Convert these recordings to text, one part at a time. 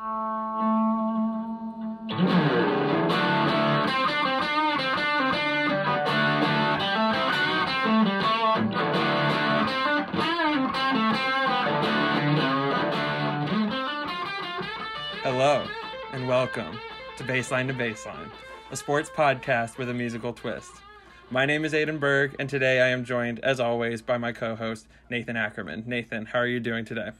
Hello, and welcome to Baseline to Baseline, a sports podcast with a musical twist. My name is Aiden Berg, and today I am joined, as always, by my co host, Nathan Ackerman. Nathan, how are you doing today?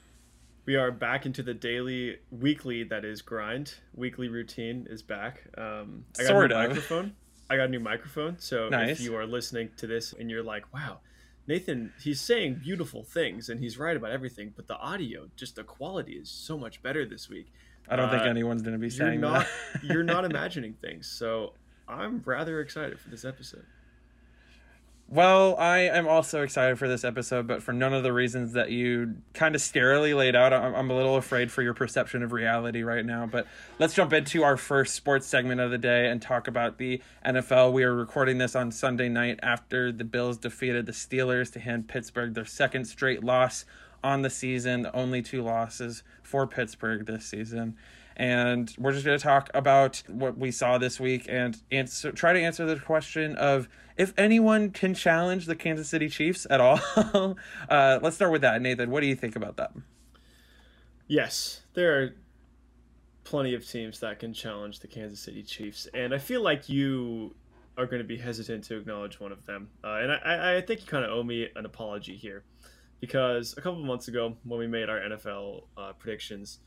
We are back into the daily, weekly, that is, grind. Weekly routine is back. Um, I got Sort a new of. microphone. I got a new microphone. So Nice. if you are listening to this and you're like, wow, Nathan, he's saying beautiful things and he's right about everything, but the audio, just the quality is so much better this week. I don't think Uh, anyone's going to be You're saying not, that. you're not imagining things. So I'm rather excited for this episode. Well, I am also excited for this episode, but for none of the reasons that you kind of scarily laid out. I'm, I'm a little afraid for your perception of reality right now. But let's jump into our first sports segment of the day and talk about the NFL. We are recording this on Sunday night after the Bills defeated the Steelers to hand Pittsburgh their second straight loss on the season, only two losses for Pittsburgh this season. And we're just going to talk about what we saw this week and answer, try to answer the question of if anyone can challenge the Kansas City Chiefs at all. uh, let's start with that. Nathan, what do you think about that? Yes, there are plenty of teams that can challenge the Kansas City Chiefs, and I feel like you are going to be hesitant to acknowledge one of them. Uh, and I- I, think you kind of owe me an apology here, because a couple months ago when we made our NFL uh, predictions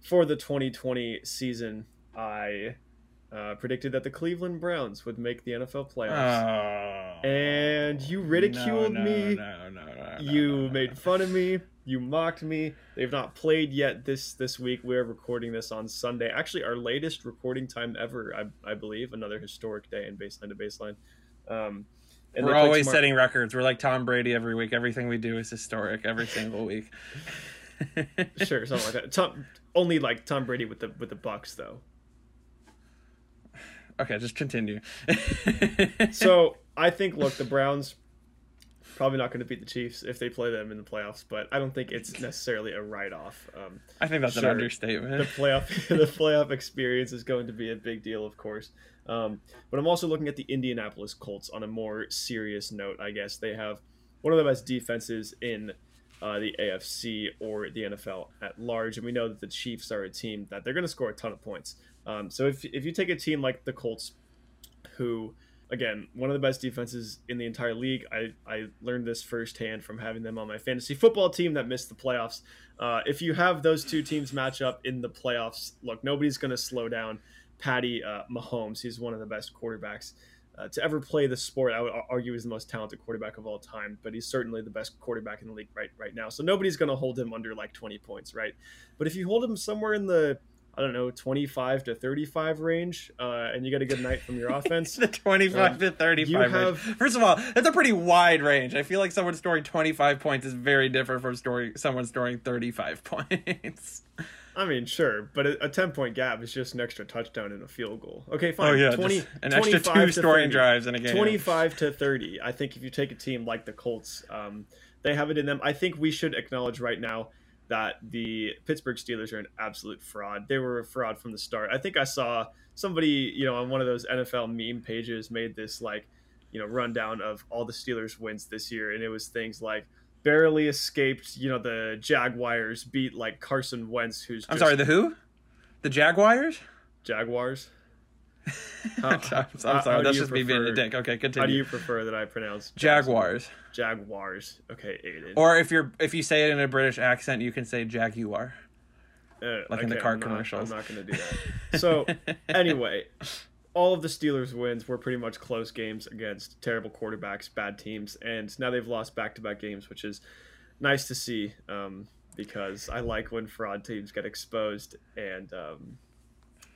for the 2020 season, I uh, predicted that the Cleveland Browns would make the NFL playoffs, Oh, and you ridiculed no, no, me. No, no, no, no, you made fun of me. You mocked me. They've not played yet this this week. We're recording this on sunday. Actually our latest recording time ever i, I believe. Another historic day in baseline to baseline. Um and We're always setting records. We're like Tom Brady every week. Everything we do is historic every single week. sure something like that. Tom only like tom brady with the with the bucks though Okay, just continue. so i think look the browns probably not going to beat the chiefs if they play them in the playoffs but i don't think it's necessarily a write-off um I think that's Sure. an understatement. the playoff the playoff experience is going to be a big deal, of course. Um, but I'm also looking at the Indianapolis Colts on a more serious note. I guess they have one of the best defenses in uh, the AFC or the NFL at large, and we know that the Chiefs are a team that they're going to score a ton of points. Um, so if if you take a team like the Colts, who again one of the best defenses in the entire league, I I learned this firsthand from having them on my fantasy football team that missed the playoffs. Uh, if you have those two teams match up in the playoffs, look, nobody's going to slow down Patty uh, Mahomes. He's one of the best quarterbacks uh, to ever play the sport. I would argue he's the most talented quarterback of all time, but he's certainly the best quarterback in the league right right now. So nobody's going to hold him under like 20 points, right? But if you hold him somewhere in the I don't know, 25 to 35 range, uh, and you get a good night from your offense, the 25 Um, to 35 you range. have- First of all, that's a pretty wide range. I feel like someone scoring 25 points is very different from story, someone scoring 35 points. I mean, sure, but a, a 10 point gap is just an extra touchdown and a field goal. Okay, fine. Oh, yeah. 20, an extra 25 two scoring 30. drives in a game. 25 to 30. I think if you take a team like the Colts, um, they have it in them. I think we should acknowledge right now that the Pittsburgh Steelers are an absolute fraud. They were a fraud from the start. I think I saw somebody, you know, on one of those NFL meme pages made this like, you know, rundown of all the Steelers wins this year, and it was things like barely escaped. You know, the Jaguars beat like Carson Wentz, who's I'm just sorry, the who? The Jaguars? Jaguars. How- I'm sorry, I'm sorry. that's just me being a dick. Okay, continue. How do you prefer that I pronounce Jaguars. Jaguars. Okay, Aiden. Or if you're if you say it in a British accent, you can say Jaguar. Uh, like in the car I'm not- commercials. I'm not going to do that. So anyway, all of the Steelers wins were pretty much close games against terrible quarterbacks, bad teams, and now they've lost back-to-back games, which is nice to see um, because I like when fraud teams get exposed. And um,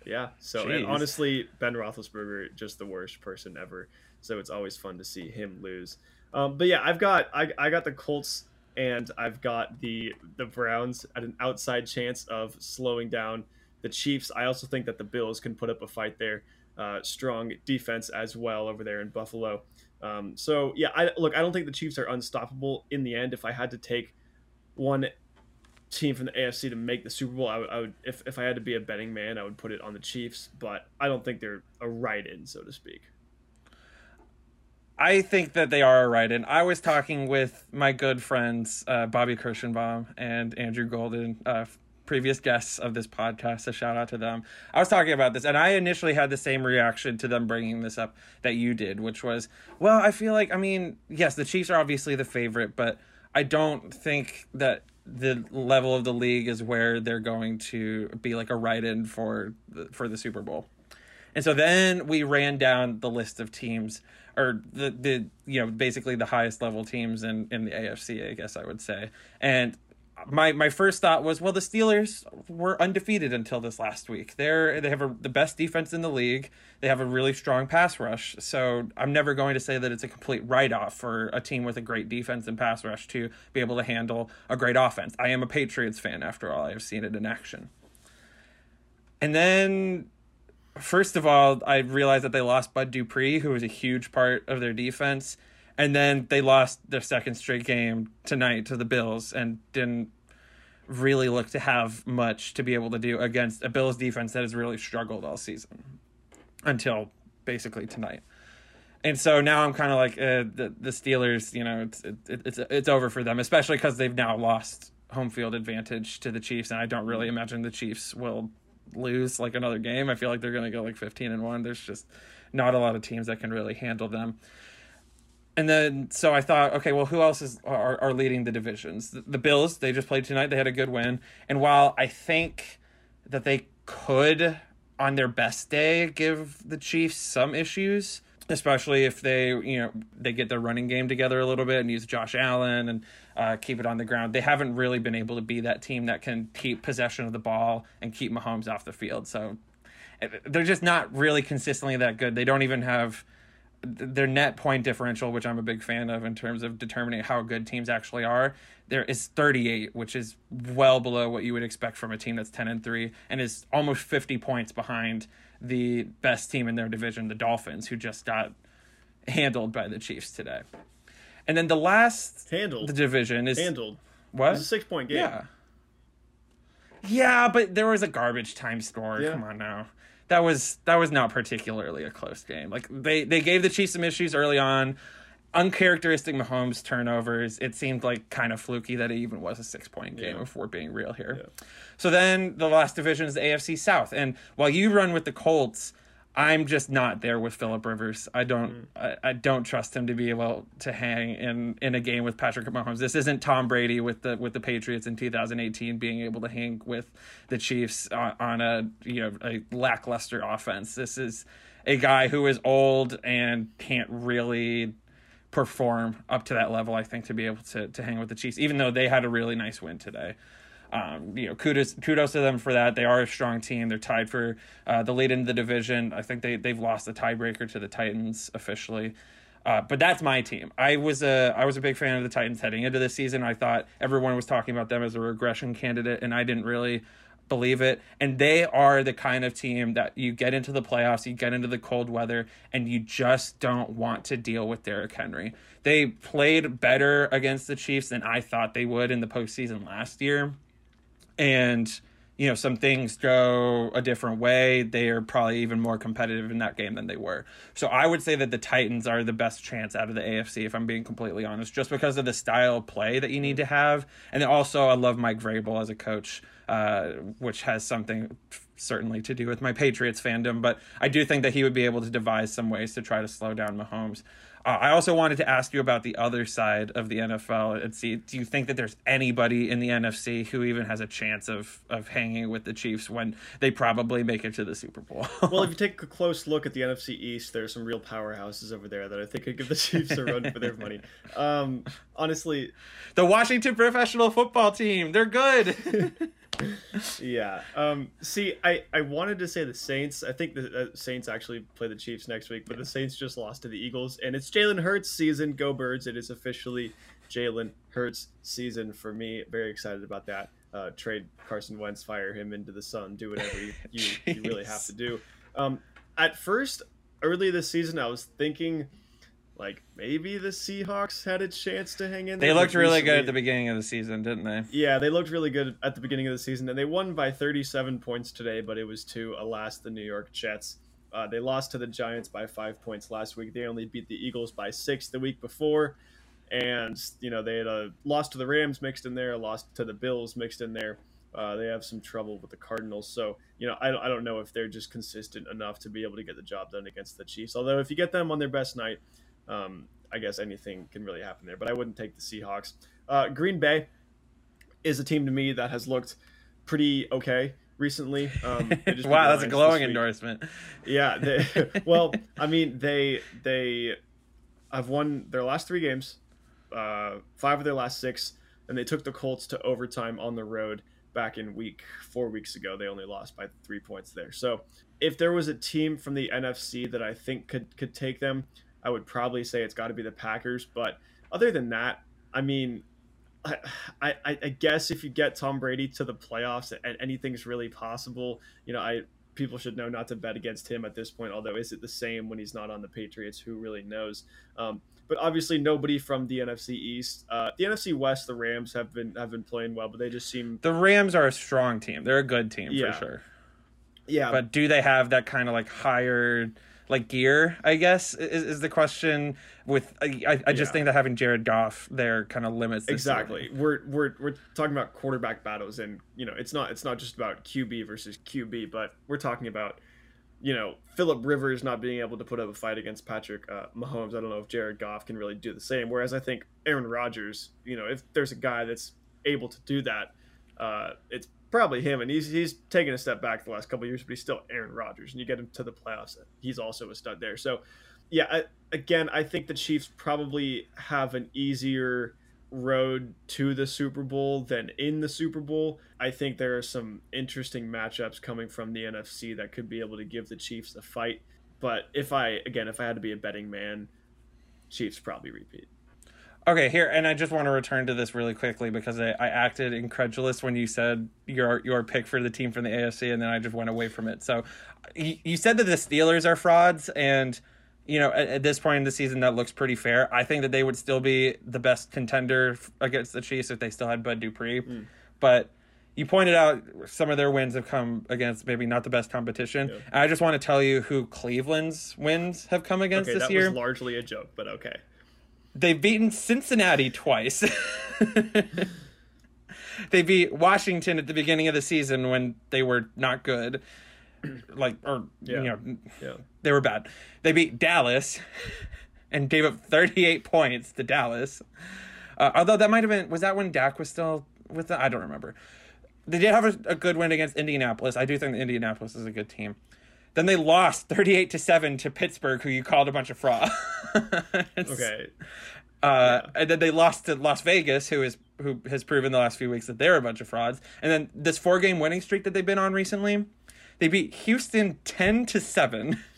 yeah, so and honestly, Ben Roethlisberger just the worst person ever. So it's always fun to see him lose. Um, but yeah, I've got I, I got the Colts and I've got the the Browns at an outside chance of slowing down the Chiefs. I also think that the Bills can put up a fight there. Uh, strong defense as well over there in Buffalo. Um, so yeah, I look. I don't think the Chiefs are unstoppable in the end. If I had to take one team from the AFC to make the Super Bowl, I would, I would if, if I had to be a betting man, I would put it on the Chiefs, but I don't think they're a right in, so to speak. I think that they are a right in. I was talking with my good friends uh, Bobby Kirschenbaum and Andrew Golden, uh, previous guests of this podcast. A shout out to them. I was talking about this, and I initially had the same reaction to them bringing this up that you did, which was, well, I feel like, I mean, yes, the Chiefs are obviously the favorite, but I don't think that the level of the league is where they're going to be like a write-in for the, for the Super Bowl. And so then we ran down the list of teams or the the you know basically the highest level teams in in the AFC, I guess I would say. And my my first thought was, well, the Steelers were undefeated until this last week. They're they have a, the best defense in the league. They have a really strong pass rush. So I'm never going to say that it's a complete write off for a team with a great defense and pass rush to be able to handle a great offense. I am a Patriots fan after all. I have seen it in action. And then first of all, I realized that they lost Bud Dupree, who was a huge part of their defense and then they lost their second straight game tonight to the Bills and didn't really look to have much to be able to do against a Bills defense that has really struggled all season until basically tonight. And so now I'm kind of like uh, the the Steelers, you know, it's it, it's it's over for them, especially because they've now lost home field advantage to the Chiefs, and I don't really imagine the Chiefs will lose like another game. I feel like they're going to go like 15 and one. There's just not a lot of teams that can really handle them and then so I thought, okay, well, who else is are, are leading the divisions? The, the, Bills, they just played tonight. They had a good win, and while I think that they could, on their best day, give the Chiefs some issues, especially if they you know they get their running game together a little bit and use Josh Allen and uh, keep it on the ground. They haven't really been able to be that team that can keep possession of the ball and keep Mahomes off the field. So eh, they're just not really consistently that good. They don't even have their net point differential, which I'm a big fan of in terms of determining how good teams actually are, there is 38, which is well below what you would expect from a team that's 10 and 3 and is almost 50 points behind the best team in their division, the Dolphins, who just got handled by the Chiefs today. And then the last handled the division is handled. What? It's a six point game. Yeah. Yeah, but there was a garbage time score. Yeah. Come on now that was that was not particularly a close game. Like they they gave the Chiefs some issues early on, uncharacteristic Mahomes turnovers. It seemed like kind of fluky that it even was a six point game yeah. if we're being real here. Yeah. So then the last division is the AFC South, and while you run with the Colts, I'm just not there with Philip Rivers. I don't mm. I, I, don't trust him to be able to hang in in a game with Patrick Mahomes. This isn't Tom Brady with the with the Patriots in 2018 being able to hang with the Chiefs on, on a you know a lackluster offense. This is a guy who is old and can't really perform up to that level. I think to be able to to hang with the Chiefs, even though they had a really nice win today um, you know, kudos kudos to them for that. They are a strong team. They're tied for uh, the lead in the division. I think they they've lost the tiebreaker to the Titans officially. Uh, but that's my team. I was a I was a big fan of the Titans heading into this season. I thought everyone was talking about them as a regression candidate, and I didn't really believe it. And they are the kind of team that you get into the playoffs, you get into the cold weather, and you just don't want to deal with Derrick Henry. They played better against the Chiefs than I thought they would in the postseason last year and you know some things go a different way. They are probably even more competitive in that game than they were. So i would say that the titans are the best chance out of the afc if i'm being completely honest just because of the style of play that you need to have. And then also i love mike vrabel as a coach uh, which has something certainly to do with my patriots fandom. But i do think that he would be able to devise some ways to try to slow down mahomes uh, I also wanted to ask you about the other side of the NFL and see do you think that there's anybody in the NFC who even has a chance of of hanging with the Chiefs when they probably make it to the Super Bowl? well, if you take a close look at the NFC East, there's some real powerhouses over there that I think could give the Chiefs a run for their money. Um, honestly, the Washington professional football team, they're good. yeah. Um, see, I, I wanted to say the Saints. I think the uh, Saints actually play the Chiefs next week, but the Saints just lost to the Eagles, and it's Jalen Hurts season. Go Birds! It is officially Jalen Hurts season for me. Very excited about that. Uh, trade Carson Wentz, fire him into the sun, do whatever you, you, you really have to do. Um, at first, early this season, I was thinking like maybe the Seahawks had a chance to hang in. They looked but really good at the beginning of the season, didn't they? Yeah, they looked really good at the beginning of the season, and they won by 37 points today, but it was to, alas, the New York Jets. Uh, they lost to the Giants by five points last week. They only beat the Eagles by six the week before, and you know they had a loss to the Rams mixed in there, a loss to the Bills mixed in there. Uh, they have some trouble with the Cardinals, so you know I I don't know if they're just consistent enough to be able to get the job done against the Chiefs. Although if you get them on their best night, um, I guess anything can really happen there. But I wouldn't take the Seahawks. Uh, Green Bay is a team to me that has looked pretty okay recently. Um, wow, that's a glowing endorsement. Yeah, they, well, I mean they they have won their last three games, uh, five of their last six, and they took the Colts to overtime on the road back in week four weeks ago. They only lost by three points there. So if there was a team from the NFC that I think could could take them, I would probably say it's got to be the Packers. But other than that, I mean. I, I, I guess if you get Tom Brady to the playoffs and anything's really possible, you know, I people should know not to bet against him at this point. Although, is it the same when he's not on the Patriots? Who really knows? Um, but obviously, nobody from the NFC East, uh, the NFC West, the Rams have been have been playing well, but they just seem The Rams are a strong team. They're a good team Yeah. for sure. yeah. But do they have that kind of like higher like gear? I guess is, is the question. With I, I just Yeah. think that having Jared Goff there kind of limits exactly we're, we're we're talking about quarterback battles and you know it's not it's not just about qb versus qb but we're talking about you know philip rivers not being able to put up a fight against patrick uh, mahomes i don't know if jared goff can really do the same whereas i think aaron rodgers you know if there's a guy that's able to do that uh, it's probably him and he's he's taken a step back the last couple years but he's still aaron rodgers and you get him to the playoffs he's also a stud there so yeah I, again i think the chiefs probably have an easier road to the Super Bowl than in the Super Bowl. I think there are some interesting matchups coming from the NFC that could be able to give the Chiefs a fight. But if I again, if I had to be a betting man, Chiefs probably repeat. Okay, here, and I just want to return to this really quickly because I, I acted incredulous when you said your your pick for the team from the AFC, and then I just went away from it. So, you, you said that the Steelers are frauds, and you know at, at this point in the season that looks pretty fair. I think that they would still be the best contender against the Chiefs if they still had Bud Dupree, mm. but. You pointed out some of their wins have come against maybe not the best competition. Yeah. I just want to tell you who Cleveland's wins have come against Okay, this that year. was largely a joke, but okay. They've beaten Cincinnati twice. they beat Washington at the beginning of the season when they were not good. Like, or, Yeah. you know, Yeah. they were bad. They beat Dallas and gave up 38 points to Dallas. Uh, although that might have been, was that when Dak was still with them? I don't remember. They did have a, a good win against Indianapolis. I do think that Indianapolis is a good team. Then they lost 38 to 7 to Pittsburgh, who you called a bunch of frauds. Okay. Uh, and then they lost to Las Vegas, who is who has proven the last few weeks that they're a bunch of frauds. And then this four game winning streak that they've been on recently, they beat Houston ten to seven.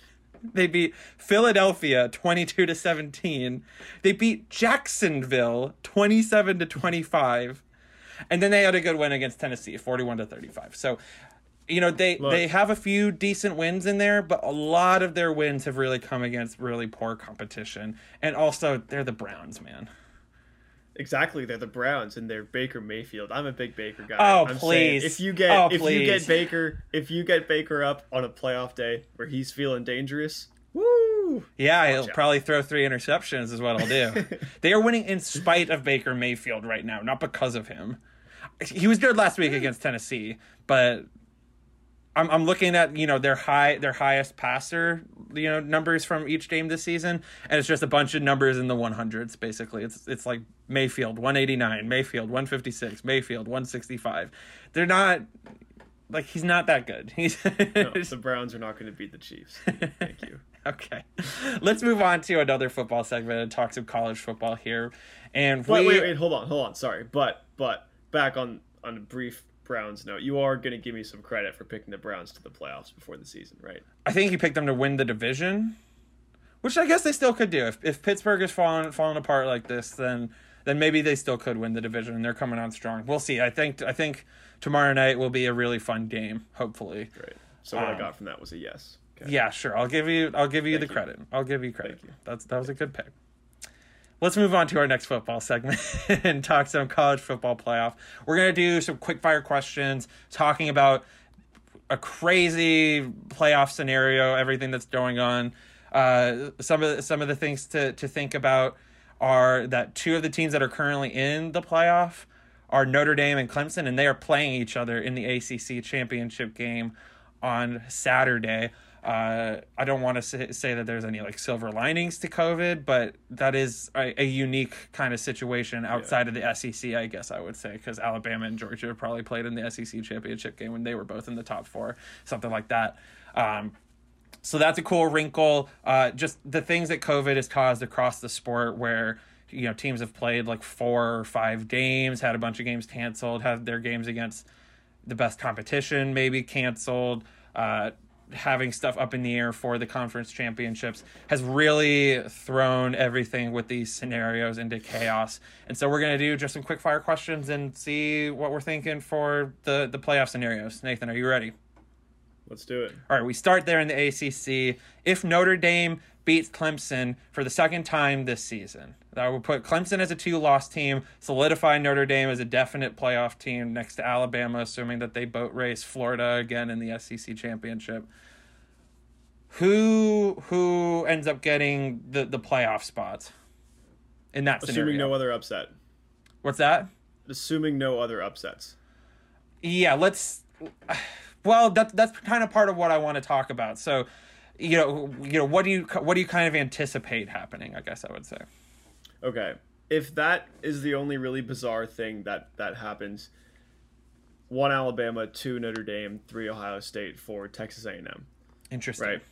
They beat Philadelphia twenty two to seventeen. They beat Jacksonville twenty seven to twenty five. And then they had a good win against Tennessee, forty one to thirty five. So you know they Look. they have a few decent wins in there but a lot of their wins have really come against really poor competition and also they're the browns man Exactly, they're the Browns and they're Baker Mayfield. I'm a big Baker guy. Oh, I'm saying please. if you get Oh, if you get. Baker if you get Baker up on a playoff day where he's feeling dangerous, woo! yeah he'll out. probably throw three interceptions is what i'll do they are winning in spite of baker mayfield right now not because of him he was good last week against tennessee but I'm, I'm looking at you know their high their highest passer you know numbers from each game this season and it's just a bunch of numbers in the 100s basically it's it's like Mayfield 189 Mayfield 156 Mayfield 165 they're not like he's not that good he's No, the Browns are not going to beat the Chiefs. Thank you. okay let's move on to another football segment and talk some college football here and Wait, we wait, wait, hold on, hold on. Sorry, but but back on on a brief Browns note, you are going to give me some credit for picking the Browns to the playoffs before the season, right? I think you picked them to win the division, which I guess they still could do. If if Pittsburgh is falling falling apart like this, then then maybe they still could win the division. and They're coming on strong. We'll see. I think I think tomorrow night will be a really fun game. Hopefully, Great. So what I Um, got from that was a yes. Okay. yeah, sure. I'll give you I'll give you Thank the you. credit. I'll give you credit. Thank you. That's that was a good pick. Let's move on to our next football segment and talk some college football playoff. We're gonna do some quick fire questions talking about a crazy playoff scenario, everything that's going on. Uh, some of the, some of the things to to think about are that two of the teams that are currently in the playoff are Notre Dame and Clemson, and they are playing each other in the ACC championship game on Saturday. Uh, I don't want to say, say, that there's any like silver linings to COVID, but that is a, a unique kind of situation outside yeah. of the SEC, I guess I would say, because Alabama and Georgia probably played in the SEC championship game when they were both in the top four, something like that. Um, so that's a cool wrinkle. Uh, just the things that COVID has caused across the sport, where you know teams have played like four or five games, had a bunch of games canceled, had their games against the best competition maybe canceled. Uh, having stuff up in the air for the conference championships has really thrown everything with these scenarios into chaos. And so we're going to do just some quick fire questions and see what we're thinking for the the playoff scenarios. Nathan, are you ready? Let's do it. All right, we start there in the ACC. If Notre Dame beats Clemson for the second time this season, that would put Clemson as a two loss team, solidify Notre Dame as a definite playoff team next to Alabama, assuming that they boat race Florida again in the SEC championship. Who who ends up getting the, the playoff spots in that Assuming scenario? no other upset. What's that? Assuming no other upsets. Yeah, let's well that that's kind of part of what I want to talk about. So, you know, you know, what do you what do you kind of anticipate happening, I guess I would say. Okay. If that is the only really bizarre thing that that happens, one Alabama, two Notre Dame, three Ohio State, four Texas A&M. Interesting. Right.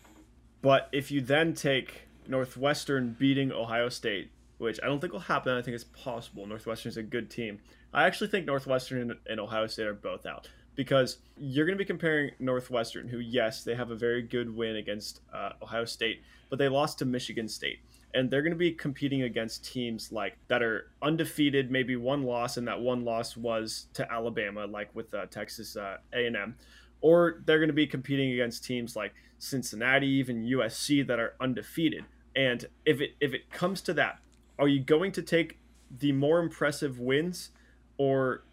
But if you then take Northwestern beating Ohio State, which I don't think will happen, I think it's possible. Northwestern is a good team. I actually think Northwestern and Ohio State are both out because you're going to be comparing Northwestern, who, yes, they have a very good win against uh, Ohio State, but they lost to Michigan State and they're going to be competing against teams like that are undefeated, maybe one loss, and that one loss was to Alabama, like with uh, Texas uh, A&M, or they're going to be competing against teams like Cincinnati, even USC that are undefeated. And if it if it comes to that, are you going to take the more impressive wins or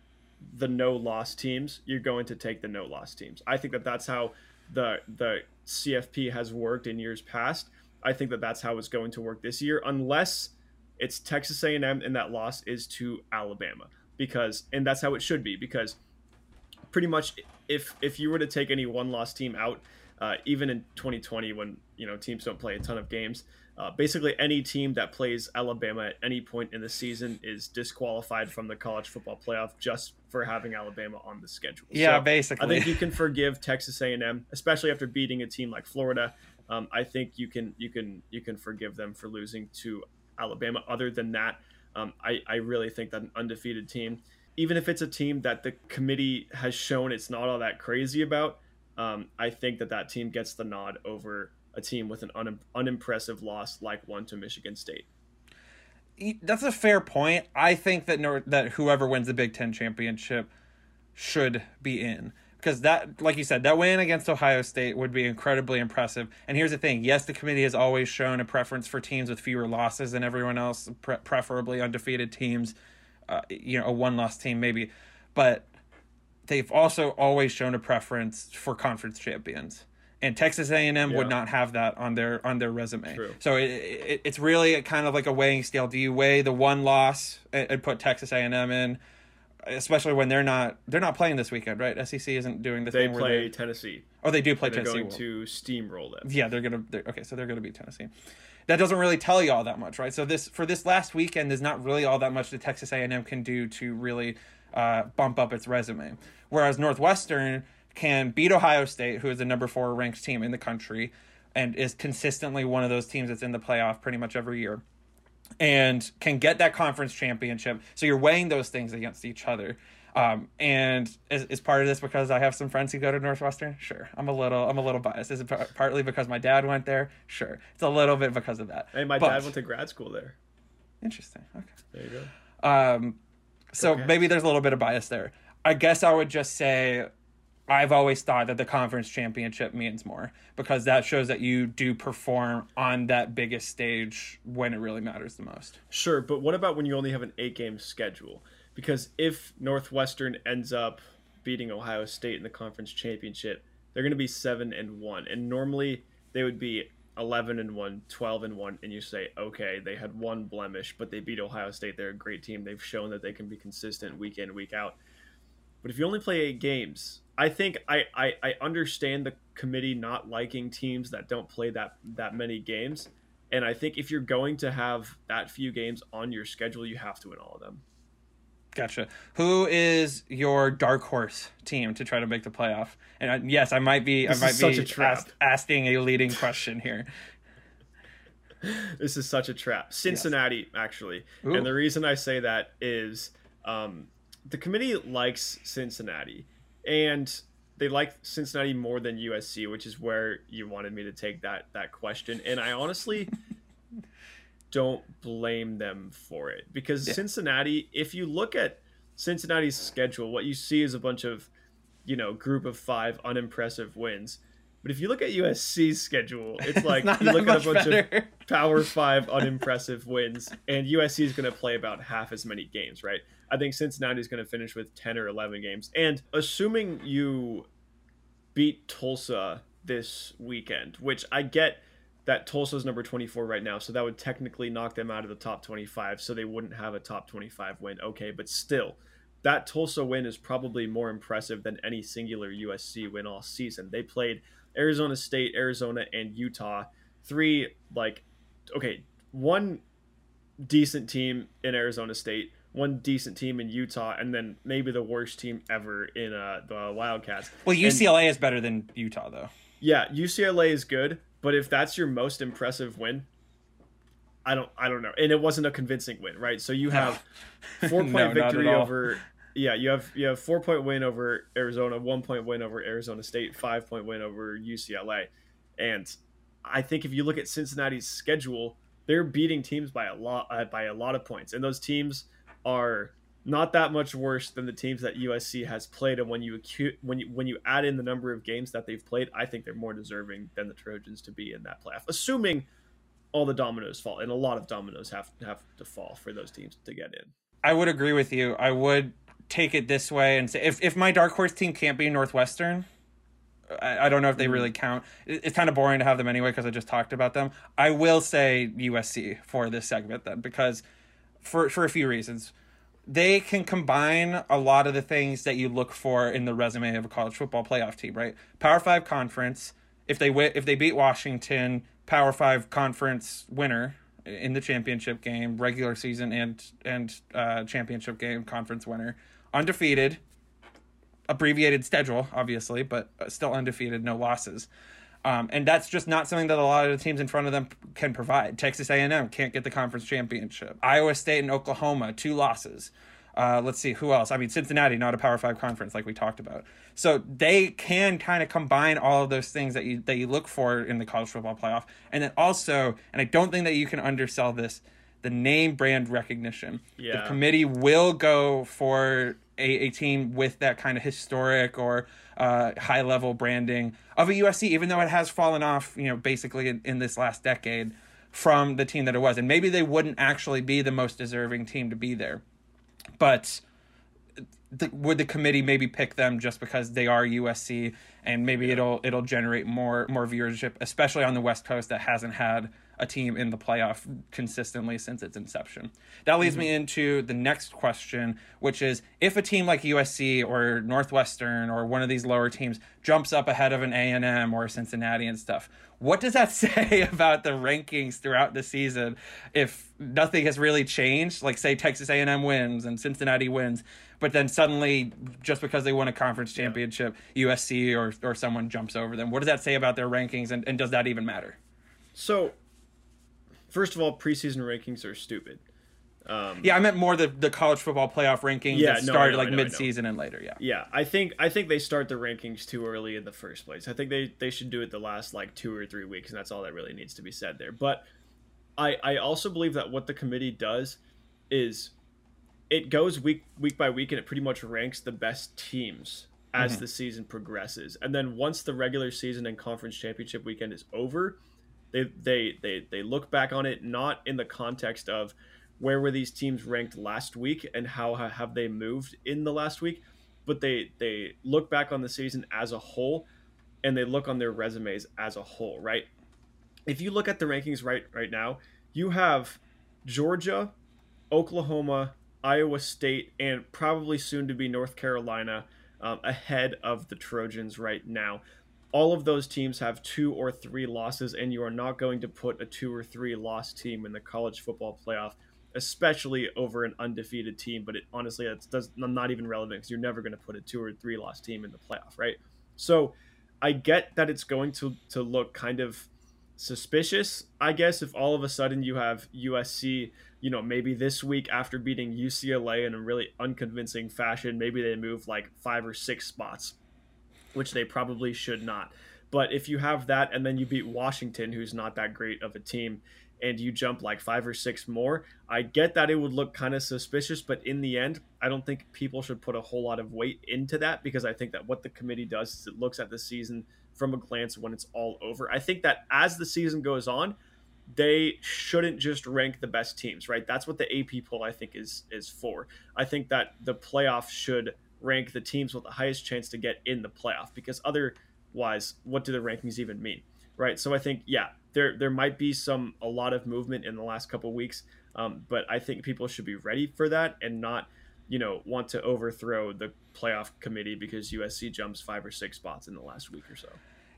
the no loss teams? You're going to take the no loss teams. I think that that's how the the CFP has worked in years past I think that that's how it's going to work this year, unless it's Texas A&M and that loss is to Alabama, because and that's how it should be because pretty much if if you were to take any one loss team out, uh, even in 2020 when you know teams don't play a ton of games, uh, basically any team that plays Alabama at any point in the season is disqualified from the college football playoff just for having Alabama on the schedule. Yeah, so basically. I think you can forgive Texas A&M, especially after beating a team like Florida um, I think you can you can you can forgive them for losing to Alabama. Other than that, um, I I really think that an undefeated team, even if it's a team that the committee has shown it's not all that crazy about, um, I think that that team gets the nod over a team with an un- unimpressive loss like one to Michigan State. That's a fair point. I think that that whoever wins the Big Ten championship should be in because that, like you said, that win against Ohio State would be incredibly impressive. And here's the thing: yes, the committee has always shown a preference for teams with fewer losses than everyone else, pre- preferably undefeated teams. Uh, you know, a one-loss team maybe, but they've also always shown a preference for conference champions. And Texas A&M yeah. would not have that on their on their resume. True. So it, it, it's really kind of like a weighing scale. Do you weigh the one loss and, and put Texas A&M in? especially when they're not they're not playing this weekend, right? SEC isn't doing the they thing. They play Tennessee. Oh, they do play they're Tennessee. Going to steamroll them. Yeah, they're gonna. They're, okay, so they're gonna beat Tennessee. That doesn't really tell you all that much, right? So this for this last weekend is not really all that much that Texas A and M can do to really uh, bump up its resume. Whereas Northwestern can beat Ohio State, who is the number four ranked team in the country, and is consistently one of those teams that's in the playoff pretty much every year and can get that conference championship. So you're weighing those things against each other. Um, and is, is part of this because I have some friends who go to Northwestern? Sure. I'm a little I'm a little biased. Is it partly because my dad went there? Sure. It's a little bit because of that. Hey, my but, dad went to grad school there. Interesting. Okay. There you go. Um, so okay. maybe there's a little bit of bias there. I guess I would just say I've always thought that the conference championship means more because that shows that you do perform on that biggest stage when it really matters the most. Sure, but what about when you only have an eight game schedule? Because if Northwestern ends up beating Ohio State in the conference championship, they're going to be 7 and 1. And normally they would be 11 and 1, 12 and 1 and you say, "Okay, they had one blemish, but they beat Ohio State. They're a great team. They've shown that they can be consistent week in, week out." But if you only play 8 games, I think I, I, I understand the committee not liking teams that don't play that that many games. And I think if you're going to have that few games on your schedule, you have to win all of them. Gotcha. Who is your dark horse team to try to make the playoff? And uh, yes, I might be This I might such be a trap. ask- asking a leading question here. This is such a trap. Cincinnati, actually. Ooh. And the reason I say that is um, the committee likes Cincinnati. And they like Cincinnati more than USC, which is where you wanted me to take that that question. And I honestly don't blame them for it because Yeah. Cincinnati, if you look at Cincinnati's schedule, what you see is a bunch of, you know, group of five unimpressive wins. But if you look at USC's schedule, it's like not you look at a bunch of. Power Five unimpressive wins, and USC is going to play about half as many games, right? I think Cincinnati is going to finish with ten or eleven games, and assuming you beat Tulsa this weekend, which I get that Tulsa's number twenty four right now, so that would technically knock them out of the top twenty five, so they wouldn't have a top twenty five win. Okay, but still. That Tulsa win is probably more impressive than any singular USC win all season. They played Arizona State, Arizona, and Utah. Three, like, okay, one decent team in Arizona State, one decent team in Utah, and then maybe the worst team ever in uh, the Wildcats. Well, And- UCLA is better than Utah though. yeah, UCLA is good, but if that's your most impressive win, I don't, I don't know. And it wasn't a convincing win, right? So you have four point at victory over. Yeah, you have you have four point win over Arizona, one point win over Arizona State, five point win over UCLA, and I think if you look at Cincinnati's schedule, they're beating teams by a lot uh, by a lot of points, and those teams are not that much worse than the teams that USC has played. And when you acu- when you when you add in the number of games that they've played, I think they're more deserving than the Trojans to be in that playoff, assuming all the dominoes fall, and a lot of dominoes have have to fall for those teams to get in. I would agree with you. I would take it this way and say if, if my dark horse team can't be Northwestern, I, I don't know if they really count. It- It's kind of boring to have them anyway because I just talked about them. I will say USC for this segment then because for for a few reasons. They can combine a lot of the things that you look for in the resume of a college football playoff team, right? Power 5 conference, if they wi- if they beat Washington, Power 5 conference winner in the championship game, regular season and and uh, championship game conference winner, undefeated, abbreviated schedule, obviously, but uh, still undefeated, no losses. Um, and that's just not something that a lot of the teams in front of them can provide. Texas A&M can't get the conference championship. Iowa State and Oklahoma, two losses. Uh, let's see who else. I mean, Cincinnati, not a Power Five conference like we talked about. So they can kind of combine all of those things that you that you look for in the college football playoff, and then also, and I don't think that you can undersell this, the name brand recognition. Yeah. The committee will go for a, a team with that kind of historic or uh, high level branding of a USC, even though it has fallen off, you know, basically in, in this last decade from the team that it was. And maybe they wouldn't actually be the most deserving team to be there. But the, would the committee maybe pick them just because they are USC and maybe it'll it'll generate more more viewership, especially on the West Coast that hasn't had a team in the playoff consistently since its inception. That leads me mm-hmm. into the next question, which is if a team like USC or Northwestern or one of these lower teams jumps up ahead of an A&M or Cincinnati and stuff, what does that say about the rankings throughout the season if nothing has really changed? Like say Texas A&M wins and Cincinnati wins, but then suddenly just because they won a conference championship, USC or or someone jumps over them. What does that say about their rankings and, and does that even matter? So, first of all, preseason rankings are stupid. Um, Yeah, I meant more the, the college football playoff rankings Yeah, that no, started know, like mid season and later. Yeah. Yeah, I think I think they start the rankings too early in the first place. I think they they should do it the last like two or three weeks, and that's all that really needs to be said there. But I I also believe that what the committee does is it goes week week by week, and it pretty much ranks the best teams as mm-hmm. the season progresses. And then once the regular season and conference championship weekend is over, they they they they look back on it not in the context of where were these teams ranked last week and how have they moved in the last week, but they they look back on the season as a whole and they look on their resumes as a whole, right? If you look at the rankings right right now, you have Georgia, Oklahoma, Iowa State, and probably soon to be North Carolina um, ahead of the Trojans right now. All of those teams have two or three losses, and you are not going to put a two or three loss team in the college football playoff, especially over an undefeated team. But it honestly, that's does not even relevant because you're never going to put a two or three loss team in the playoff, right? So, I get that it's going to to look kind of suspicious, I guess, if all of a sudden you have USC you know, maybe this week after beating UCLA in a really unconvincing fashion, maybe they move like five or six spots, which they probably should not. But if you have that and then you beat Washington, who's not that great of a team, and you jump like five or six more, I get that it would look kind of suspicious, but in the end, I don't think people should put a whole lot of weight into that because I think that what the committee does is it looks at the season from a glance when it's all over. I think that as the season goes on, they shouldn't just rank the best teams, right? That's what the AP poll I think is is for. I think that the playoff should rank the teams with the highest chance to get in the playoff because otherwise, what do the rankings even mean, right? So I think yeah, there there might be some a lot of movement in the last couple weeks, um, but I think people should be ready for that and not you know want to overthrow the playoff committee because USC jumps five or six spots in the last week or so.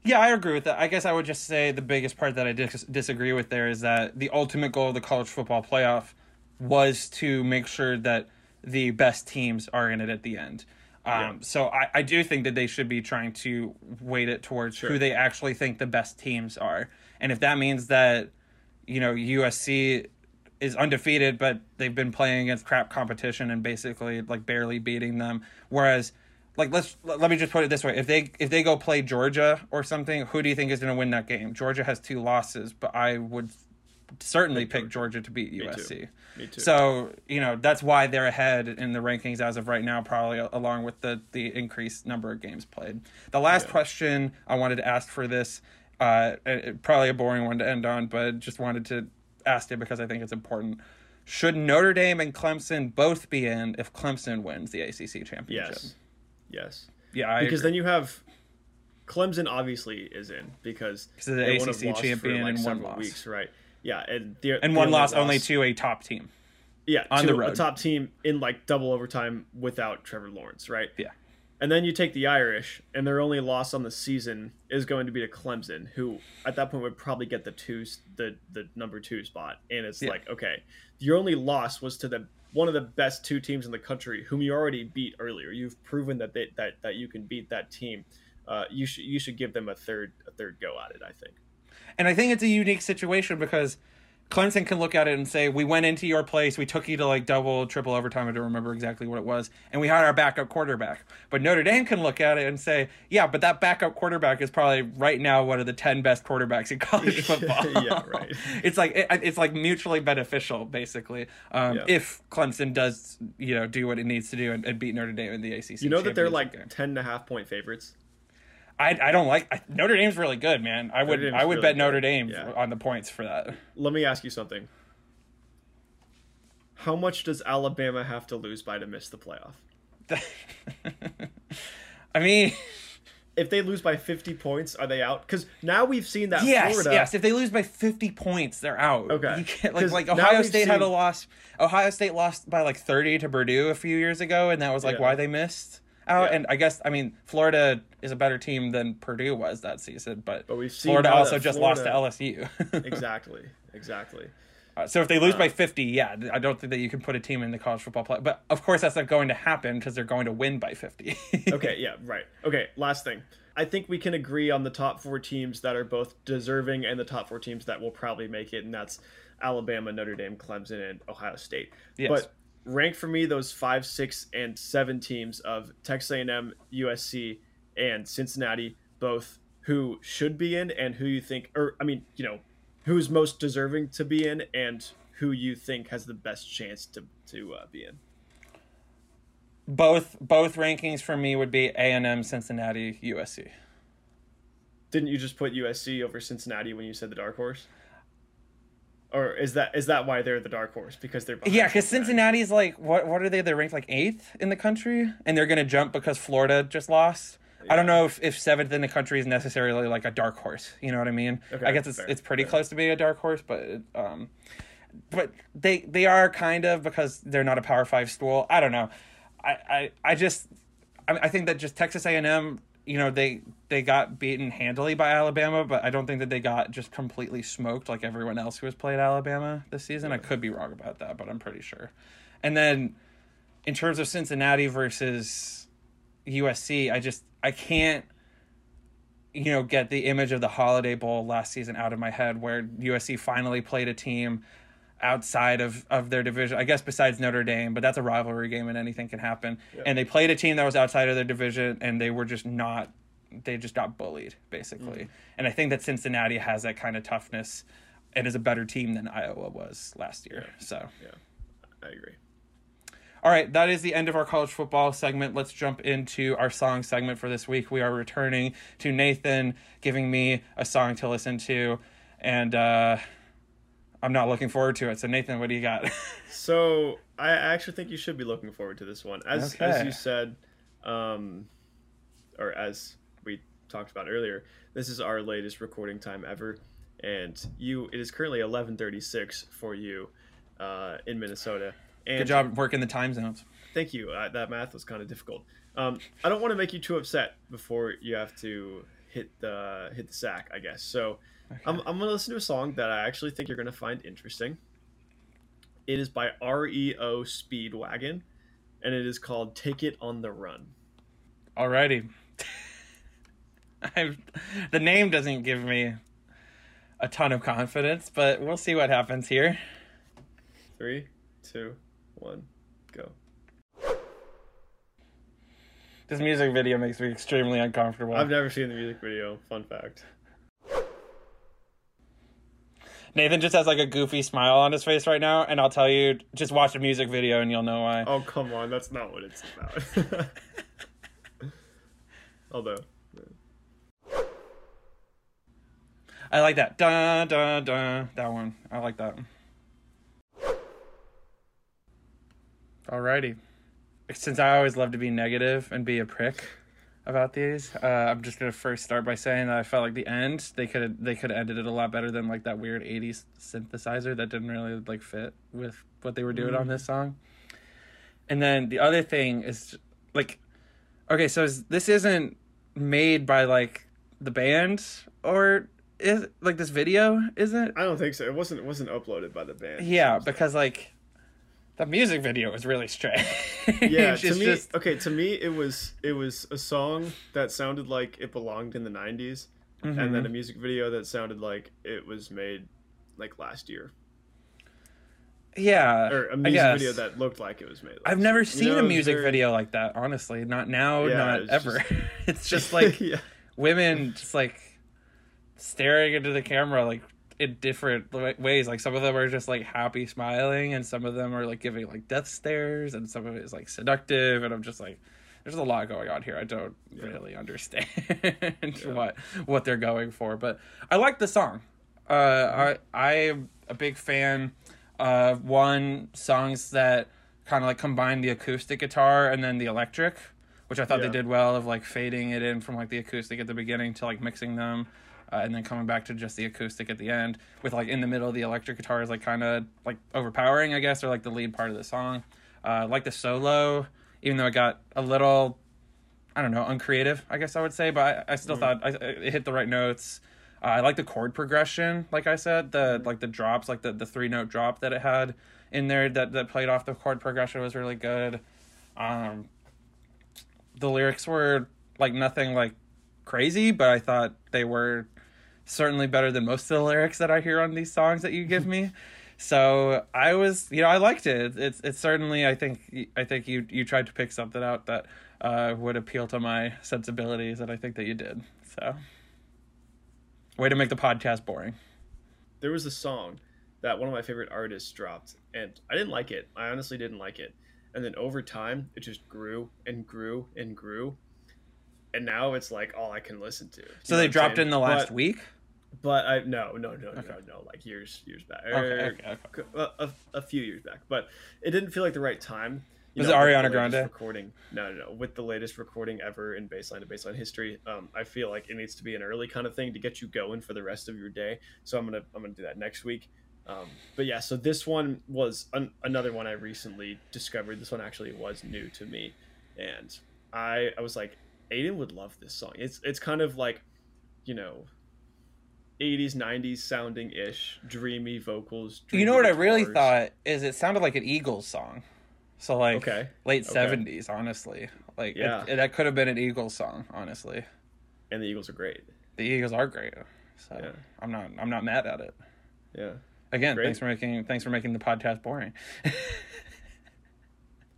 Yeah, I agree with that. I guess I would just say the biggest part that I dis- disagree with there is that the ultimate goal of the college football playoff was to make sure that the best teams are in it at the end. Um, yeah. So I, I do think that they should be trying to weight it towards sure. who they actually think the best teams are. And if that means that, you know, USC is undefeated, but they've been playing against crap competition and basically like barely beating them, whereas – like let's let me just put it this way if they if they go play Georgia or something who do you think is going to win that game Georgia has two losses but I would certainly pick Georgia to beat USC Me too. Me too. so you know that's why they're ahead in the rankings as of right now probably along with the the increased number of games played the last yeah. question I wanted to ask for this uh probably a boring one to end on but just wanted to ask it because I think it's important should Notre Dame and Clemson both be in if Clemson wins the ACC championship yes Yes. Yeah, I because agree. then you have Clemson obviously is in because they the ACC champion like and one loss. Weeks, right? Yeah, and the, and one loss only to a top team. Yeah, on the road, a top team in like double overtime without Trevor Lawrence, right? Yeah. And then you take the Irish, and their only loss on the season is going to be to Clemson, who at that point would probably get the two, the the number two spot. And it's yeah. like, okay, your only loss was to the one of the best two teams in the country, whom you already beat earlier. You've proven that they, that that you can beat that team. Uh, you should you should give them a third a third go at it. I think. And I think it's a unique situation because Clemson can look at it and say, "We went into your place, we took you to like double, triple overtime. I don't remember exactly what it was, and we had our backup quarterback." But Notre Dame can look at it and say, "Yeah, but that backup quarterback is probably right now one of the ten best quarterbacks in college football." yeah, right. it's like it, it's like mutually beneficial, basically. Um, yeah. If Clemson does, you know, do what it needs to do and, and beat Notre Dame in the ACC, you know that they're like game. ten and a half point favorites. I, I don't like I, Notre Dame's really good, man. I would I would really bet good. Notre Dame yeah. on the points for that. Let me ask you something. How much does Alabama have to lose by to miss the playoff? I mean, if they lose by 50 points, are they out? Because now we've seen that yes, Florida. Yes, if they lose by 50 points, they're out. Okay. like like Ohio State seen... had a loss. Ohio State lost by like 30 to Purdue a few years ago, and that was like yeah. why they missed out. Yeah. And I guess I mean Florida is a better team than Purdue was that season, but, but we've seen Florida also just lost to LSU. exactly, exactly. Uh, so if they lose uh, by 50, yeah, I don't think that you can put a team in the college football play. But of course, that's not going to happen because they're going to win by 50. okay, yeah, right. Okay, last thing. I think we can agree on the top four teams that are both deserving and the top four teams that will probably make it, and that's Alabama, Notre Dame, Clemson, and Ohio State. Yes. But rank for me those five, six, and seven teams of Texas A&M, USC, and Cincinnati, both who should be in and who you think, or I mean, you know, who's most deserving to be in and who you think has the best chance to to uh, be in. both both rankings for me would be A and M, Cincinnati, USC. Didn't you just put USC over Cincinnati when you said the dark horse? Or is that is that why they're the dark horse because they're yeah because Cincinnati's like what what are they they're ranked like eighth in the country and they're gonna jump because Florida just lost. Yeah. I don't know if, if seventh in the country is necessarily like a dark horse. You know what I mean? Okay, I guess it's fair, it's pretty fair. close to being a dark horse, but um, but they they are kind of because they're not a Power Five school. I don't know. I I, I just I, I think that just Texas A and M you know they they got beaten handily by Alabama, but I don't think that they got just completely smoked like everyone else who has played Alabama this season. I could be wrong about that, but I'm pretty sure. And then in terms of Cincinnati versus USC, I just I can't you know get the image of the Holiday Bowl last season out of my head where USC finally played a team outside of, of their division, I guess besides Notre Dame, but that's a rivalry game and anything can happen. Yeah. And they played a team that was outside of their division and they were just not they just got bullied basically. Mm-hmm. And I think that Cincinnati has that kind of toughness and is a better team than Iowa was last year. Yeah. So Yeah. I agree. All right, that is the end of our college football segment. Let's jump into our song segment for this week. We are returning to Nathan giving me a song to listen to and uh I'm not looking forward to it. So Nathan, what do you got? so I actually think you should be looking forward to this one. As okay. as you said, um, or as we talked about earlier, this is our latest recording time ever, and you it is currently 11:36 for you uh, in Minnesota. And Good job working the time zones. Thank you. Uh, that math was kind of difficult. Um, I don't want to make you too upset before you have to hit the hit the sack, I guess. So Okay. I'm, I'm gonna listen to a song that I actually think you're gonna find interesting. It is by REO Speedwagon, and it is called "Take It on the Run." Alrighty. I've, the name doesn't give me a ton of confidence, but we'll see what happens here. Three, two, one, go. This music video makes me extremely uncomfortable. I've never seen the music video. Fun fact. Nathan just has like a goofy smile on his face right now, and I'll tell you, just watch the music video and you'll know why. Oh come on, that's not what it's about. Although. I like that. Dun dun dun. That one. I like that. Alrighty. Since I always love to be negative and be a prick, about these. Uh, I'm just gonna first start by saying that I felt like the end they could they could have ended it a lot better than like that weird '80s synthesizer that didn't really like fit with what they were doing mm. on this song. And then the other thing is like, okay, so is, this isn't made by like the band or is like this video isn't? I don't think so. It wasn't. It wasn't uploaded by the band. Yeah, because like the music video was really strange. yeah, to me, just... okay, to me it was it was a song that sounded like it belonged in the '90s, mm-hmm. and then a music video that sounded like it was made like last year. Yeah, or a music video that looked like it was made. I've never seen you know, a music very... video like that. Honestly, not now, yeah, not it's ever. Just... it's just like yeah. women just like staring into the camera, like in different ways. Like some of them are just like happy smiling, and some of them are like giving like death stares, and some of it is like seductive. And I'm just like, there's a lot going on here. I don't yeah. really understand yeah. what what they're going for, but I like the song. Uh, I I'm a big fan of one songs that kind of like combine the acoustic guitar and then the electric, which I thought yeah. they did well of like fading it in from like the acoustic at the beginning to like mixing them uh, and then coming back to just the acoustic at the end with like in the middle the electric guitar is like kind of like overpowering i guess or like the lead part of the song. Uh, like the solo even though it got a little i don't know uncreative i guess i would say but i, I still mm. thought I, it hit the right notes. Uh, i like the chord progression like i said the like the drops like the, the three note drop that it had in there that, that played off the chord progression was really good. Um the lyrics were like nothing like crazy but i thought they were certainly better than most of the lyrics that I hear on these songs that you give me. so I was, you know, I liked it. It's it's certainly I think I think you you tried to pick something out that uh, would appeal to my sensibilities, and I think that you did. So, way to make the podcast boring. There was a song that one of my favorite artists dropped, and I didn't like it. I honestly didn't like it. and then over time it just grew and grew and grew, and now it's like all I can listen to. So they dropped in the last But- week. But I no no no Okay. no no like years years back. Okay, Or- okay, okay. a, a, a few years back, but it didn't feel like the right time. You Was know, it Ariana Grande? Recording? No, no, no. With the latest recording ever in baseline to bassline history, um, I feel like it needs to be an early kind of thing to get you going for the rest of your day. So I'm gonna I'm gonna do that next week. Um, but yeah, so this one was an, another one I recently discovered. This one actually was new to me, and I I was like, Aiden would love this song. It's it's kind of like, you know. 80s 90s sounding ish dreamy vocals You know what I really thought is it sounded like an Eagles song. So like Okay. late Okay. seventies, honestly. Like it- Yeah. it- that could have been an Eagles song, honestly. and the Eagles are great. The Eagles are great, so Yeah. I'm not I'm not mad at it. Yeah, Again, Great. thanks for making thanks for making the podcast boring.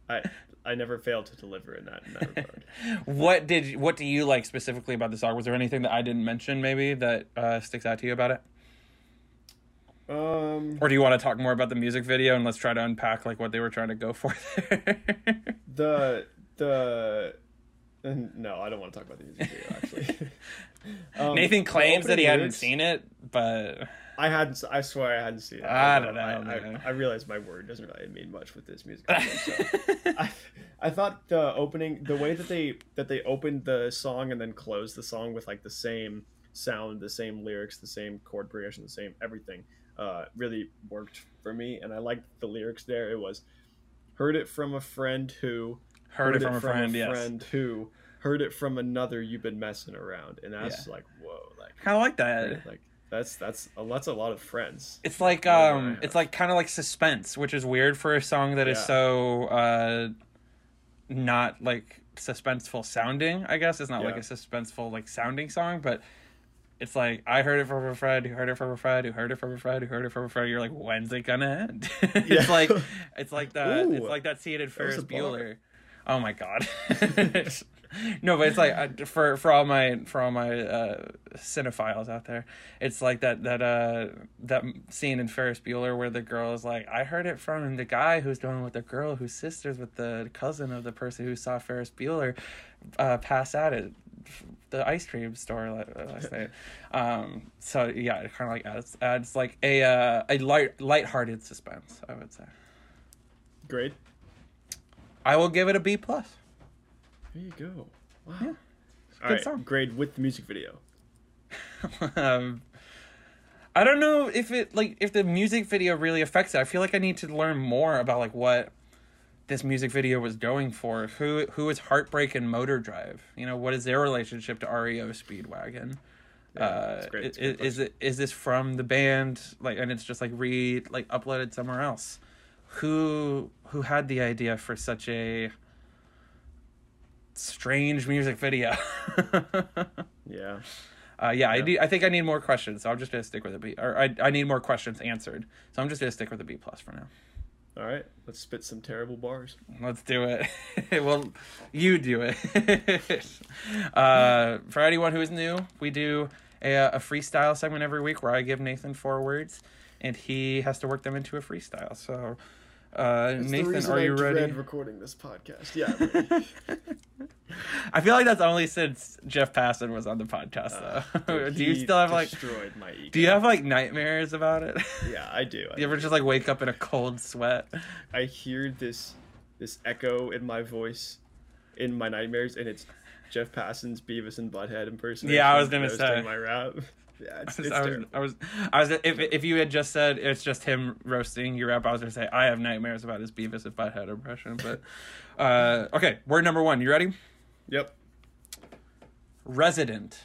I I never failed to deliver in that in that regard. what did what do you like specifically about the song? Was there anything that I didn't mention maybe that uh, sticks out to you about it? Um, Or do you want to talk more about the music video and let's try to unpack like what they were trying to go for there? the the no, I don't want to talk about the music video actually. Um, Nathan claims that he hadn't seen it, but I hadn't. I swear I hadn't seen it. I don't know, I. I, I realize my word doesn't really mean much with this music. Video, so. I, I thought the opening, the way that they that they opened the song and then closed the song with like the same sound, the same lyrics, the same chord progression, the same everything, uh, really worked for me. And I liked the lyrics there. It was heard it from a friend who heard, it from a friend. yes, friend who heard it from another. You've been messing around, and that's like whoa, like kind of like that. like that's that's a, that's a lot of friends. It's like um, it's like kind of like suspense, which is weird for a song that is Yeah. so uh, not like suspenseful sounding. I guess it's not like a suspenseful like sounding song, but it's like I heard it from a friend who heard it from a friend who heard it from a friend who heard it from a friend. You're like, when's it gonna end? it's Yeah. like it's like that. Ooh, it's like that seated Ferris a. Bueller. Oh my god. no, but it's like uh, for for all my for all my uh, cinephiles out there, it's like that that uh that scene in Ferris Bueller where the girl is like, I heard it from the guy who's doing with the girl whose sister's with the cousin of the person who saw Ferris Bueller uh, pass out at the ice cream store la- last night. Um, so yeah, it kind of like adds adds like a uh, a light light-hearted suspense. I would say. Great. I will give it a B plus. There you go. Wow. Yeah. All Good right, song. grade with the music video. um, I don't know if it like if the music video really affects it. I feel like I need to learn more about like what this music video was going for. Who who is Heartbreak and Motor Drive? You know, what is their relationship to REO Speedwagon? Yeah, uh, it's great. It's a i- good is it is this from the band like and it's just like re like uploaded somewhere else? Who who had the idea for such a strange music video? Yeah. Uh, yeah, I Yeah. do. I think I need more questions, so I'm just gonna stick with a B. Or I, I need more questions answered, so I'm just gonna stick with a B plus for now. All right. Let's spit some terrible bars. Let's do it. well, you do it. uh, for anyone who is new, we do a, a freestyle segment every week where I give Nathan four words, and he has to work them into a freestyle. So, uh, It's Nathan, are I you dread ready? recording this podcast. Yeah. I feel like that's only since Jeff Passan was on the podcast, Uh, though. dude, do you still have like? destroyed my ego? Do you have like nightmares about it? Yeah, I do. I You ever do. just like wake up in a cold sweat? I hear this this echo in my voice in my nightmares, and it's Jeff Passan's Beavis and Butthead impersonation. Yeah, I was gonna say. my rap. Yeah, it's, I was, it's I was. I was, I was, if if you had just said it's just him roasting your rap, I was gonna say I have nightmares about his Beavis and Butthead impression. But uh, okay, word number one. You ready? Yep. Resident.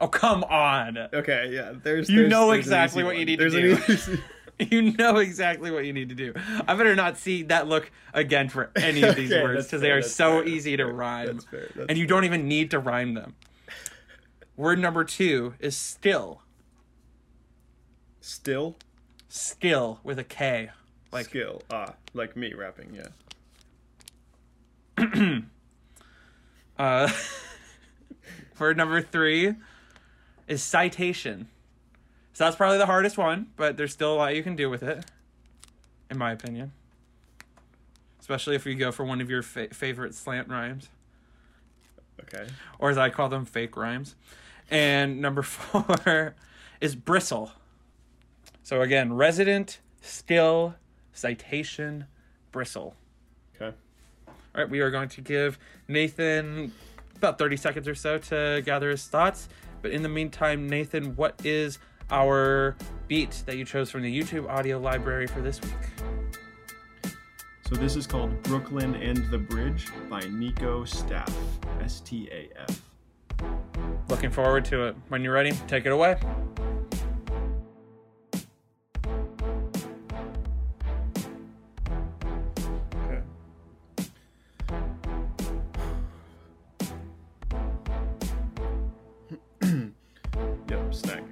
Oh come on! Okay. Yeah. There's. You there's- know there's exactly what you need to There's an do. easy- You know exactly what you need to do. I better not see that look again for any of these Okay, words because they are so fair, easy to rhyme, That's fair. That's and you don't even need to rhyme them. Word number two is still. still Skill with a K. Like skill. Ah, like me rapping. Yeah. Uh, word number three is citation. So that's probably the hardest one, but there's still a lot you can do with it, in my opinion. especially if you go for one of your fa- favorite slant rhymes, Okay. or as I call them, fake rhymes. And number four is bristle. So again, resident, still, citation, bristle. Okay. All right, we are going to give Nathan about 30 seconds or so to gather his thoughts. But in the meantime, Nathan, what is our beat that you chose from the YouTube audio library for this week? So this is called Brooklyn and the Bridge by Nico Staf. S T A F. Looking forward to it. When you're ready, take it away. Okay. yep, snack.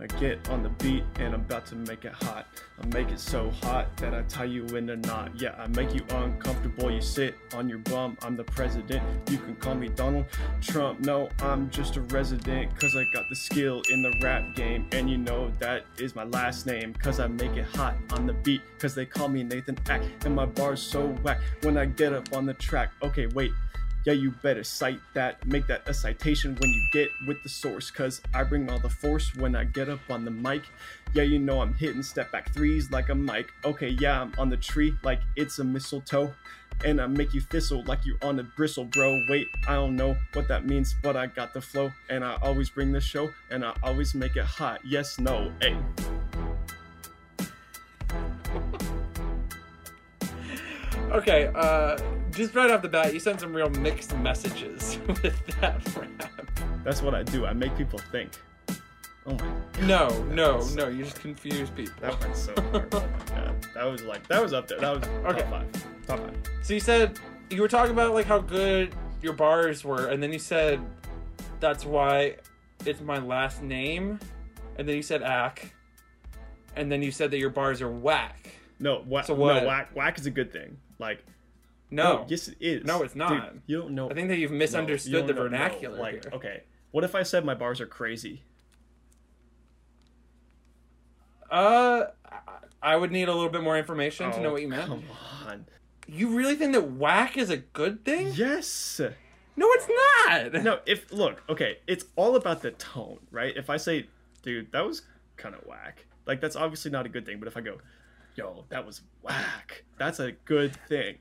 I get on the beat and I'm about to make it hot. I make it so hot that I tie you in a knot. Yeah, I make you uncomfortable. You sit on your bum. I'm the president. You can call me Donald Trump. No, I'm just a resident cause I got the skill in the rap game. And you know that is my last name cause I make it hot on the beat cause they call me Nathan Ack. And my bar's so whack when I get up on the track. Okay, wait. Yeah, you better cite that. Make that a citation when you get with the source. Cause I bring all the force when I get up on the mic. Yeah, you know I'm hitting step back threes like a mic. Okay, yeah, I'm on the tree like it's a mistletoe. And I make you thistle like you're on a bristle, bro. Wait, I don't know what that means, but I got the flow. And I always bring the show, and I always make it hot. Yes, no, hey. Okay, uh, just right off the bat, you sent some real mixed messages with that rap. That's what I do. I make people think. Oh my god. No, no, was- no, you just confuse people. That went so hard. Oh my god. That was like that was up there. That was Okay. top five. Top five. So you said you were talking about like how good your bars were, and then you said that's why it's my last name, and then you said ack, and then you said that your bars are whack. No, wha- So what? no, whack whack is a good thing. Like No, yes it is. No, it's not. Dude, you don't know. I think that you've no, you misunderstood the know- no, vernacular Like, here. okay. What if I said my bars are crazy? Uh, I- I would need a little bit more information to know Oh, what you meant. Come on. You really think that whack is a good thing? Yes. No, it's not. No, if look, okay, it's all about the tone, right? If I say, dude, that was kind of whack, like that's obviously not a good thing. But if I go, yo, that was whack, that's a good thing.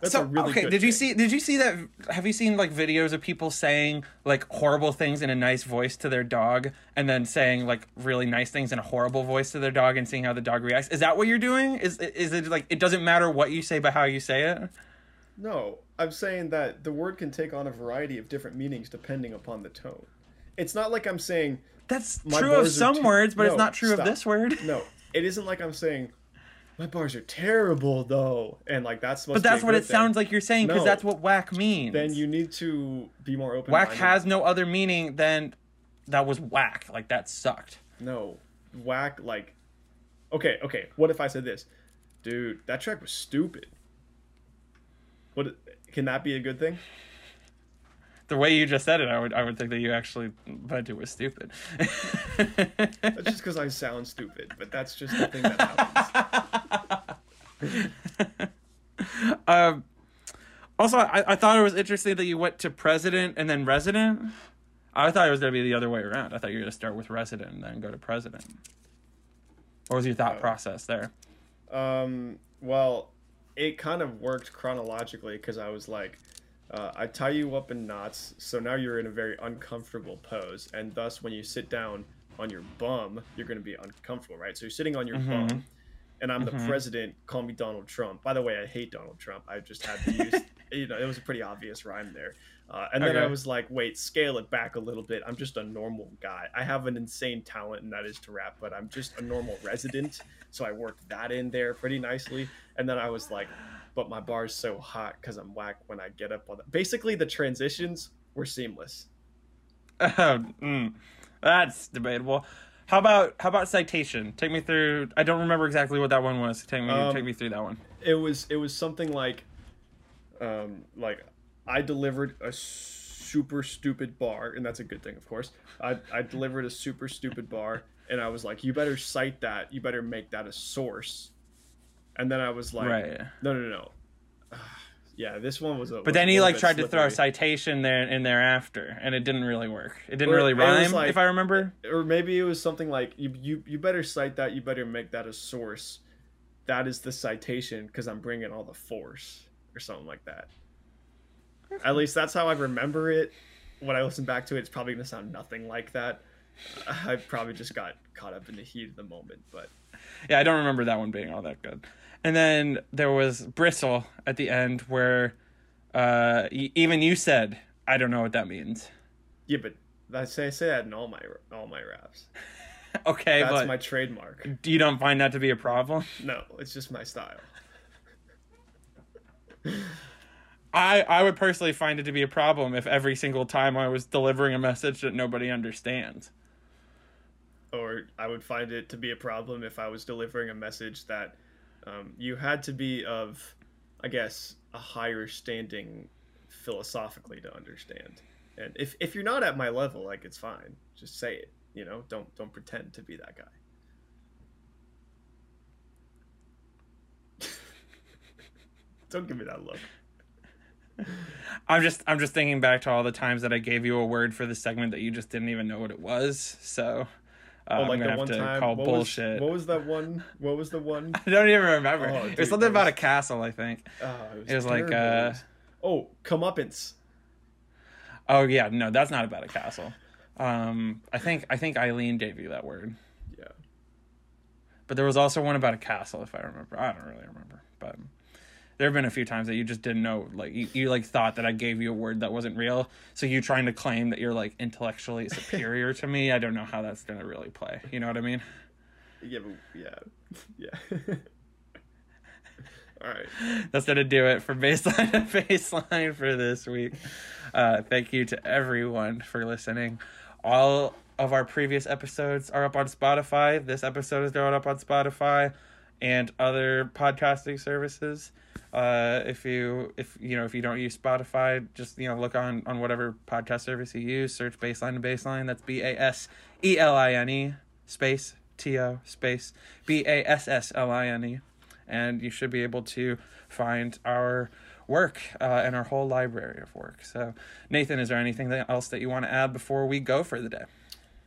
That's so a really okay, good did you see? Did you see that? Have you seen like videos of people saying like horrible things in a nice voice to their dog, and then saying like really nice things in a horrible voice to their dog, and seeing how the dog reacts? Is that what you're doing? Is is it like it doesn't matter what you say, but how you say it? No, I'm saying that the word can take on a variety of different meanings depending upon the tone. It's not like I'm saying That's true of some too- words, but it's not true stop. of this word. no. It isn't like I'm saying my bars are terrible though, and like that's supposed But that's to be a what it sounds like you're saying because No. that's what whack means. Then you need to be more open. whack has no other meaning than that was whack. Like that sucked. no whack like. Okay, okay. What if I said this, dude? That track was stupid. What can that be a good thing? The way you just said it, I would I would think that you actually meant it was stupid. That's just because I sound stupid, but that's just the thing that happens. um, also, I, I thought it was interesting that you went to president and then resident. I thought it was going to be the other way around. I thought you were going to start with resident and then go to president. What was your thought Oh. process there? Um, well, it kind of worked chronologically because I was like, uh, I tie you up in knots, so now you're in a very uncomfortable pose, and thus when you sit down on your bum, you're going to be uncomfortable, right? So you're sitting on your Mhm. bum, and I'm the Mhm. president. Call me Donald Trump. By the way, I hate Donald Trump. I just had to use, you know, it was a pretty obvious rhyme there. Uh, and then I was like, wait, scale it back a little bit. I'm just a normal guy. I have an insane talent, and that is to rap, but I'm just a normal resident. So I worked that in there pretty nicely. And then I was like, but my bar's so hot because I'm whack when I get up on the. Basically, the transitions were seamless. mm, that's debatable. How about how about citation? Take me through. I don't remember exactly what that one was. Take me Um, take me through that one. It was it was something like, um, like I delivered a super stupid bar, and that's a good thing, of course. I I delivered a super stupid bar, and I was like, you better cite that. You better make that a source. And then I was like, right. no, no, no. yeah, this one was a. But then he like tried to throw a citation there in there after, and it didn't really work. It didn't Or really rhyme, like- if I remember. or maybe it was something like you you you better cite that. You better make that a source. That is the citation because I'm bringing all the force or something like that. At least that's how I remember it. When I listen back to it, it's probably gonna sound nothing like that. I probably just got caught up in the heat of the moment, but Yeah, I don't remember that one being all that good. And then there was Bristle at the end where uh, y- even you said, I don't know what that means. yeah, but I say say that in all my all my raps. okay, That's my trademark. you don't find that to be a problem? No, it's just my style. I, I would personally find it to be a problem if every single time I was delivering a message that nobody understands. Or I would find it to be a problem if I was delivering a message that um, you had to be of, I guess, a higher standing philosophically to understand. And if, if you're not at my level, like it's fine, just say it. You know, don't don't pretend to be that guy. don't give me that look. I'm just I'm just thinking back to all the times that I gave you a word for the segment that you just didn't even know what it was. So uh, Oh, I'm like gonna the one time. call what bullshit. Was, what was that one? What was the one? I don't even remember. Oh, it was something that about was- a castle, I think. Oh, It was like, terrible. uh, oh, comeuppance. Oh yeah, no, that's not about a castle. Um, I think I think Eileen gave you that word, Yeah. but there was also one about a castle, if I remember. I don't really remember, but there have been a few times that you just didn't know, like you, you like thought that I gave you a word that wasn't real. So you trying to claim that you're like intellectually superior to me. I don't know how that's gonna really play. You know what I mean? Yeah, but yeah, yeah. All right. That's gonna do it for baseline to bassline for this week. Uh, thank you to everyone for listening. All of our previous episodes are up on Spotify. This episode is going up on Spotify and other podcasting services. Uh, if you if you know if you don't use Spotify, just you know look on on whatever podcast service you use. Search baseline to bassline. That's B A S E L I N E space T O space B A S S L I N E and you should be able to find our work uh, and our whole library of work. So, Nathan, is there anything else that you want to add before we go for the day?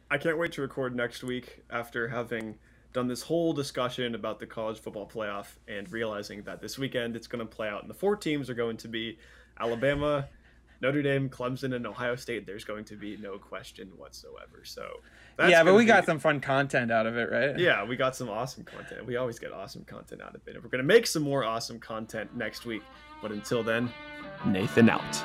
I can't wait to record next week after having done this whole discussion about the college football playoff and realizing that this weekend it's going to play out and the four teams are going to be Alabama, Notre Dame, Clemson, and Ohio State. There's going to be no question whatsoever. So, that's yeah, but we got some fun content out of it, right? Yeah, we got some awesome content. We always get awesome content out of it. And we're going to make some more awesome content next week. But until then, Nathan out.